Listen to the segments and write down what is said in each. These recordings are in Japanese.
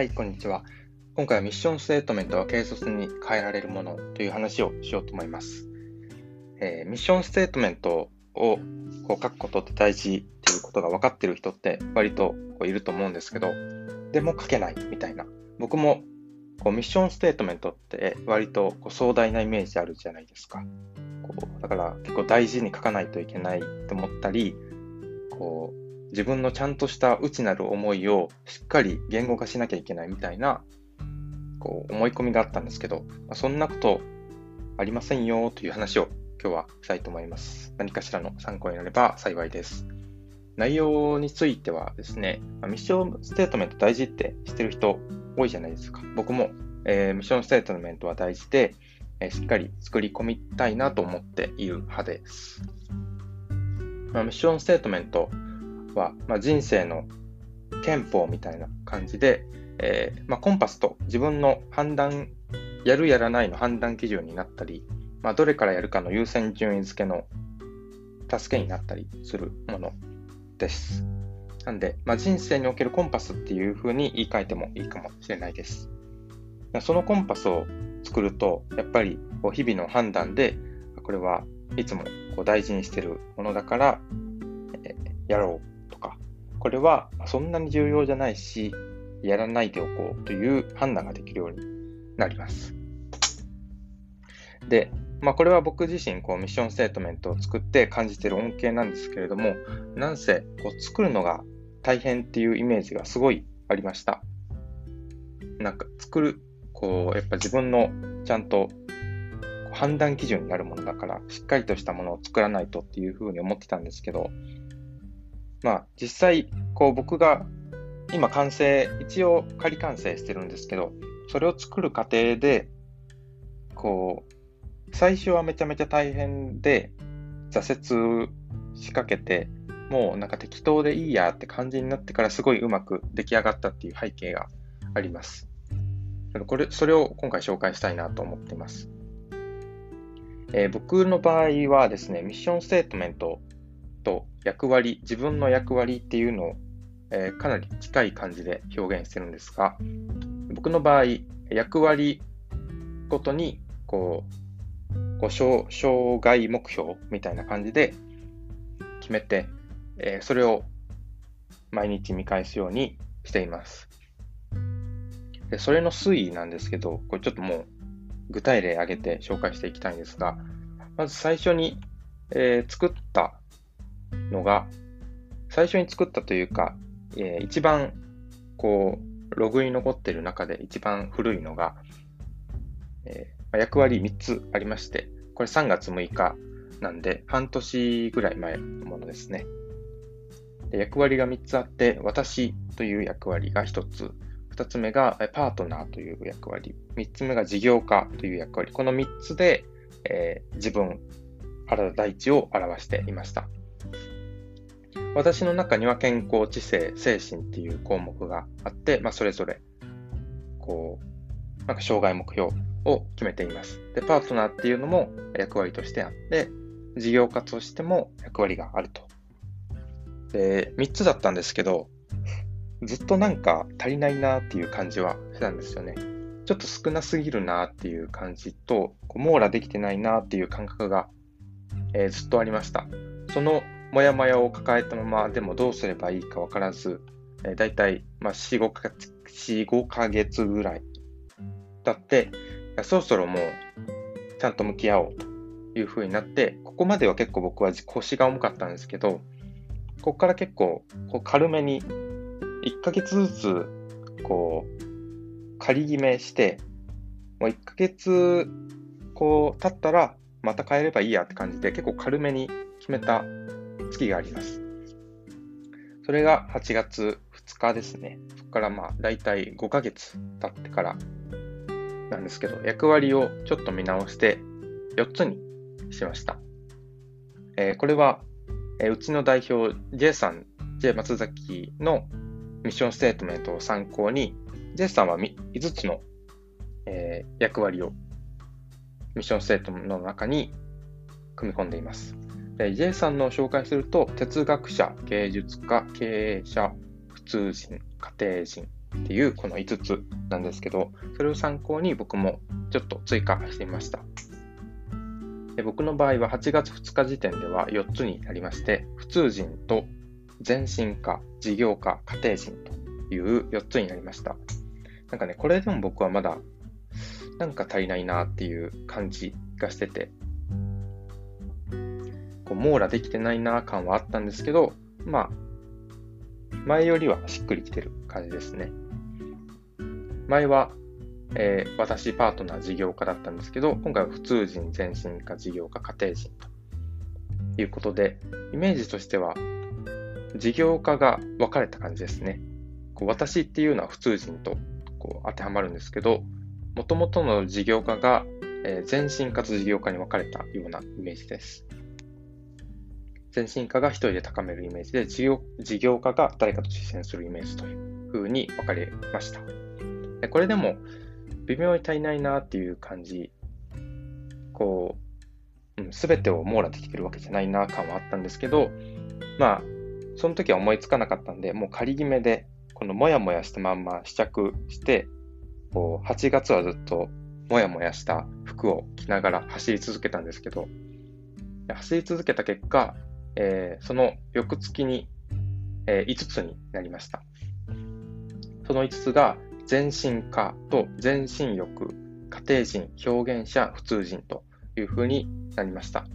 はい、こんにちは。今回はミッションステートメントは軽率に変えられるものという話をしようと思います。えー、ミッションステートメントをこう書くことって大事っていうことが分かってる人って割とこういると思うんですけど、でも書けないみたいな。僕もこうミッションステートメントって割とこう壮大なイメージあるじゃないですか。こうだから結構大事に書かないといけないと思ったり、こう自分のちゃんとした内なる思いをしっかり言語化しなきゃいけないみたいなこう思い込みがあったんですけど、まあ、そんなことありませんよという話を今日はしたいと思います。何かしらの参考になれば幸いです。内容についてはですね、まミッションステートメント大事って知ってる人多いじゃないですか。僕も、えー、ミッションステートメントは大事で、えー、しっかり作り込みたいなと思っている派です。まあ、ミッションステートメントは、まあ、人生の憲法みたいな感じで、えー、まあ、コンパスと自分の判断、やるやらないの判断基準になったり、まあ、どれからやるかの優先順位付けの助けになったりするものです。なんで、まあ、人生におけるコンパスっていう風に言い換えてもいいかもしれないです。そのコンパスを作ると、やっぱり日々の判断で、これはいつもこう大事にしてるものだから、えやろうこれはそんなに重要じゃないし、やらないでおこうという判断ができるようになります。で、まあ、これは僕自身こうミッションステートメントを作って感じてる恩恵なんですけれども、なんせこう作るのが大変っていうイメージがすごいありました。なんか作る、こう、やっぱ自分のちゃんと判断基準になるものだから、しっかりとしたものを作らないとっていうふうに思ってたんですけど、まあ、実際、こう僕が今完成、一応仮完成してるんですけど、それを作る過程で、こう、最初はめちゃめちゃ大変で、挫折しかけて、もうなんか適当でいいやって感じになってからすごいうまく出来上がったっていう背景があります。これ、それを今回紹介したいなと思っています。えー、僕の場合はですね、ミッションステートメントと役割、自分の役割っていうのを、えー、かなり近い感じで表現してるんですが、僕の場合、役割ごとに、こう、こう障害目標みたいな感じで決めて、えー、それを毎日見返すようにしています。でそれの推移なんですけど、これちょっともう具体例挙げて紹介していきたいんですが、まず最初に、えー、作ったのが、最初に作ったというか、えー、一番こう、ログに残ってる中で一番古いのが、えー、役割3つありまして、これ3月6日なんで、半年ぐらい前のものですね。で役割が3つあって、私という役割が1つ、2つ目がパートナーという役割、3つ目が事業家という役割、この3つで、えー、自分、原田大地を表していました。私の中には健康、知性、精神っていう項目があって、まあ、それぞれ、こう、なんか障害目標を決めています。で、パートナーっていうのも役割としてあって、事業家としても役割があると。で、3つだったんですけど、ずっとなんか足りないなっていう感じはしてたんですよね。ちょっと少なすぎるなっていう感じと、こう網羅できてないなっていう感覚が、えー、ずっとありました。そのもやもやを抱えたまま、でもどうすればいいかわからず、えー、だいたい、まあ、4、5ヶ月、4、5ヶ月ぐらい経って、そろそろもう、ちゃんと向き合おうというふうになって、ここまでは結構僕は腰が重かったんですけど、ここから結構、こう軽めに、1ヶ月ずつ、こう、仮決めして、もう1ヶ月、こう、経ったら、また変えればいいやって感じで、結構軽めに決めた月があります。それが8月2日ですね。そこからまあ大体5ヶ月経ってからなんですけど、役割をちょっと見直して4つにしました。えー、これは、えー、うちの代表 J さん、J 松崎のミッションステートメントを参考に、J さんは5つの、えー、役割をミッションステートの中に組み込んでいます。J さんの紹介すると、哲学者、芸術家、経営者、普通人、家庭人、っていうこの5つなんですけど、それを参考に僕もちょっと追加してみました。で僕の場合は8月2日時点では4つになりまして、普通人と全身化、事業化、家庭人という4つになりました。なんかね、これでも僕はまだなんか足りないなっていう感じがしてて、網羅できてないな感はあったんですけど、まあ、前よりはしっくりきてる感じですね。前は、えー、私パートナー事業家だったんですけど、今回は普通人、全身化、事業家、家庭人ということで、イメージとしては、事業家が分かれた感じですね。こう私っていうのは普通人とこう当てはまるんですけど、もともとの事業家が、えー、全身かつ事業家に分かれたようなイメージです。全身化が一人で高めるイメージで、事業事業家が誰かと実践するイメージという風に分かれました。これでも微妙に足りないなっていう感じ、こう、す、べ、てを網羅できてるわけじゃないな感はあったんですけど、まあ、その時は思いつかなかったんで、もう仮決めで、このもやもやしたまんま試着して、こう8月はずっともやもやした服を着ながら走り続けたんですけど、走り続けた結果、えー、その翌月に、えー、5つになりました。その5つが全身化と全身欲、家庭人、表現者、普通人というふうになりました。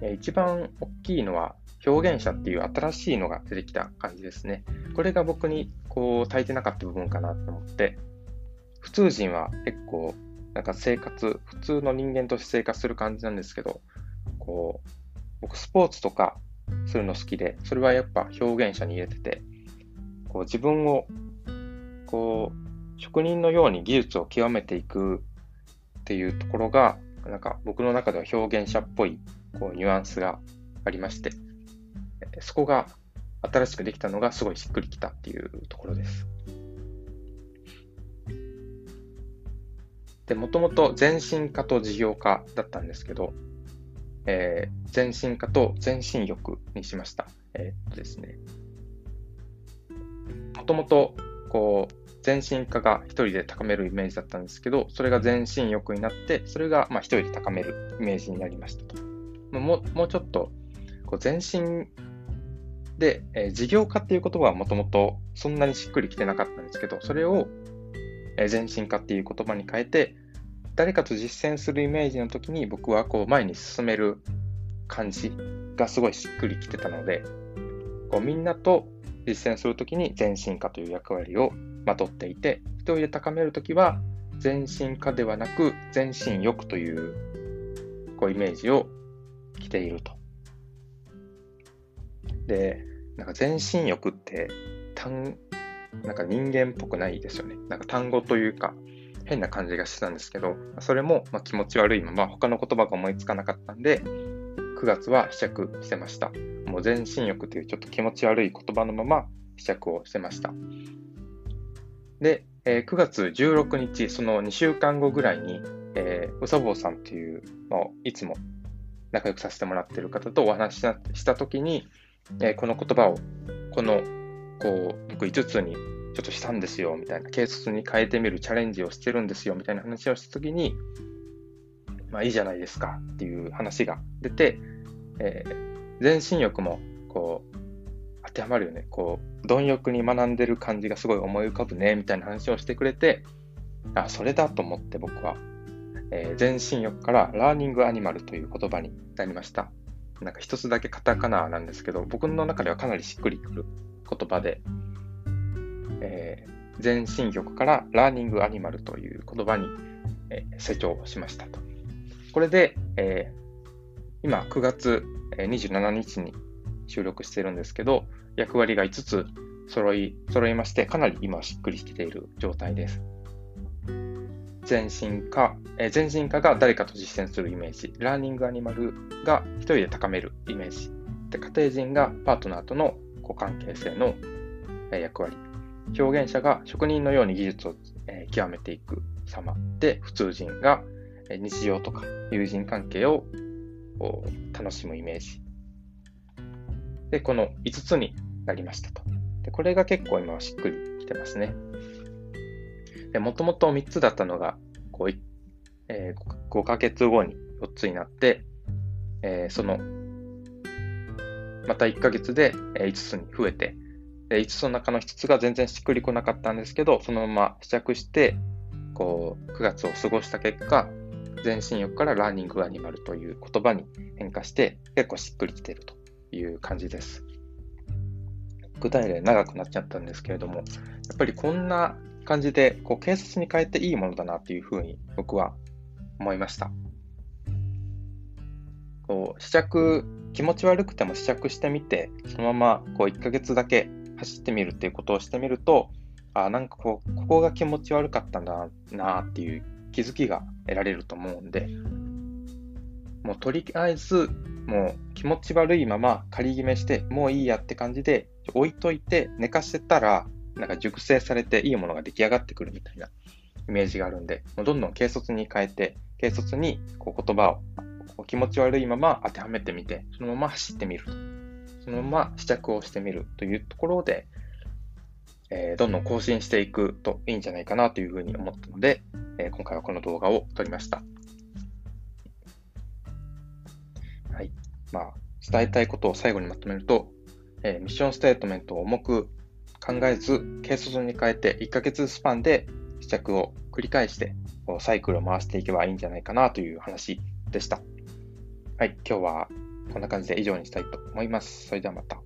えー、一番大きいのは表現者っていう新しいのが出てきた感じですね。これが僕にこう足りてなかった部分かなと思って、普通人は結構なんか生活、普通の人間として生活する感じなんですけど、こう、僕スポーツとかするの好きで、それはやっぱ表現者に入れてて、こう自分をこう職人のように技術を極めていくっていうところが、なんか僕の中では表現者っぽいこうニュアンスがありまして、そこが新しくできたのがすごいしっくりきたっていうところです。で、もともと全身化と事業化だったんですけど、えー、全身化と全身欲にしました。えー、っとですね。もともと、こう、全身化が一人で高めるイメージだったんですけど、それが全身欲になって、それがまあ一人で高めるイメージになりましたと。もうもうちょっと、こう全身で、えー、事業化っていう言葉はもともとそんなにしっくりきてなかったんですけど、それを、え、全身化っていう言葉に変えて、誰かと実践するイメージの時に僕はこう前に進める感じがすごいしっくりきてたので、こうみんなと実践するときに全身化という役割をまとっていて、一人で高めるときは全身化ではなく全身欲というこうイメージを着ていると。で、なんか全身欲って単、なんか人間っぽくないですよね。なんか単語というか変な感じがしてたんですけど、それもま気持ち悪いまま他の言葉が思いつかなかったんで、9月は試着してました。もう全身欲というちょっと気持ち悪い言葉のまま試着をしてました。で、えー、9月16日、その2週間後ぐらいに、えー、うさぼうさんっていう、まあ、いつも仲良くさせてもらってる方とお話ししたときに、えー、この言葉を、この、こう、僕5つにちょっとしたんですよ、みたいな、軽率に変えてみるチャレンジをしてるんですよ、みたいな話をしたときに、まあいいじゃないですかっていう話が出て、えー、全身欲も、こう、当てはまるよね。こう、貪欲に学んでる感じがすごい思い浮かぶね、みたいな話をしてくれて、あ、それだと思って僕は、えー、全身欲からラーニングアニマルという言葉になりました。なんか一つだけカタカナなんですけど、僕の中ではかなりしっくりくる言葉で、えー、全身欲からラーニングアニマルという言葉に、えー、成長しましたと。これで、えー、今9月27日に収録しているんですけど、役割が5つ揃い、揃いまして、かなり今しっくりきている状態です。全身化、え、全身化が誰かと実践するイメージ、ラーニングアニマルが一人で高めるイメージ、で家庭人がパートナーとのこ関係性の、役割、表現者が職人のように技術を、え、極めていく様で、普通人が日常とか友人関係を楽しむイメージ。で、この5つになりましたと。でこれが結構今はしっくりきてますね。もともと3つだったのが、こう、えー、5ヶ月後に4つになって、えー、その、また1ヶ月で5つに増えて、5つの中の1つが全然しっくりこなかったんですけど、そのまま試着して、こう、9月を過ごした結果、全身浴からラーニングアニマルという言葉に変化して、結構しっくりきてるという感じです。具体例長くなっちゃったんですけれども、やっぱりこんな感じで、こう、警察に変えていいものだなっていうふうに僕は思いました。こう試着、気持ち悪くても試着してみて、そのままこう1ヶ月だけ走ってみるっていうことをしてみると、あなんかこう、ここが気持ち悪かったんだなっていう気づきが得られると思うんで、もうとりあえず、もう気持ち悪いまま仮決めして、もういいやって感じで置いといて寝かせたら、なんか熟成されていいものが出来上がってくるみたいなイメージがあるんで、もうどんどん軽率に変えて、軽率にこう言葉を気持ち悪いまま当てはめてみて、そのまま走ってみると。そのまま試着をしてみるというところで、えー、どんどん更新していくといいんじゃないかなというふうに思ったので、えー、今回はこの動画を撮りました。はい。まあ、伝えたいことを最後にまとめると、えー、ミッションステートメントを重く考えず、軽率に変えて1ヶ月スパンで試着を繰り返して、サイクルを回していけばいいんじゃないかなという話でした。はい、今日はこんな感じで以上にしたいと思います。それではまた。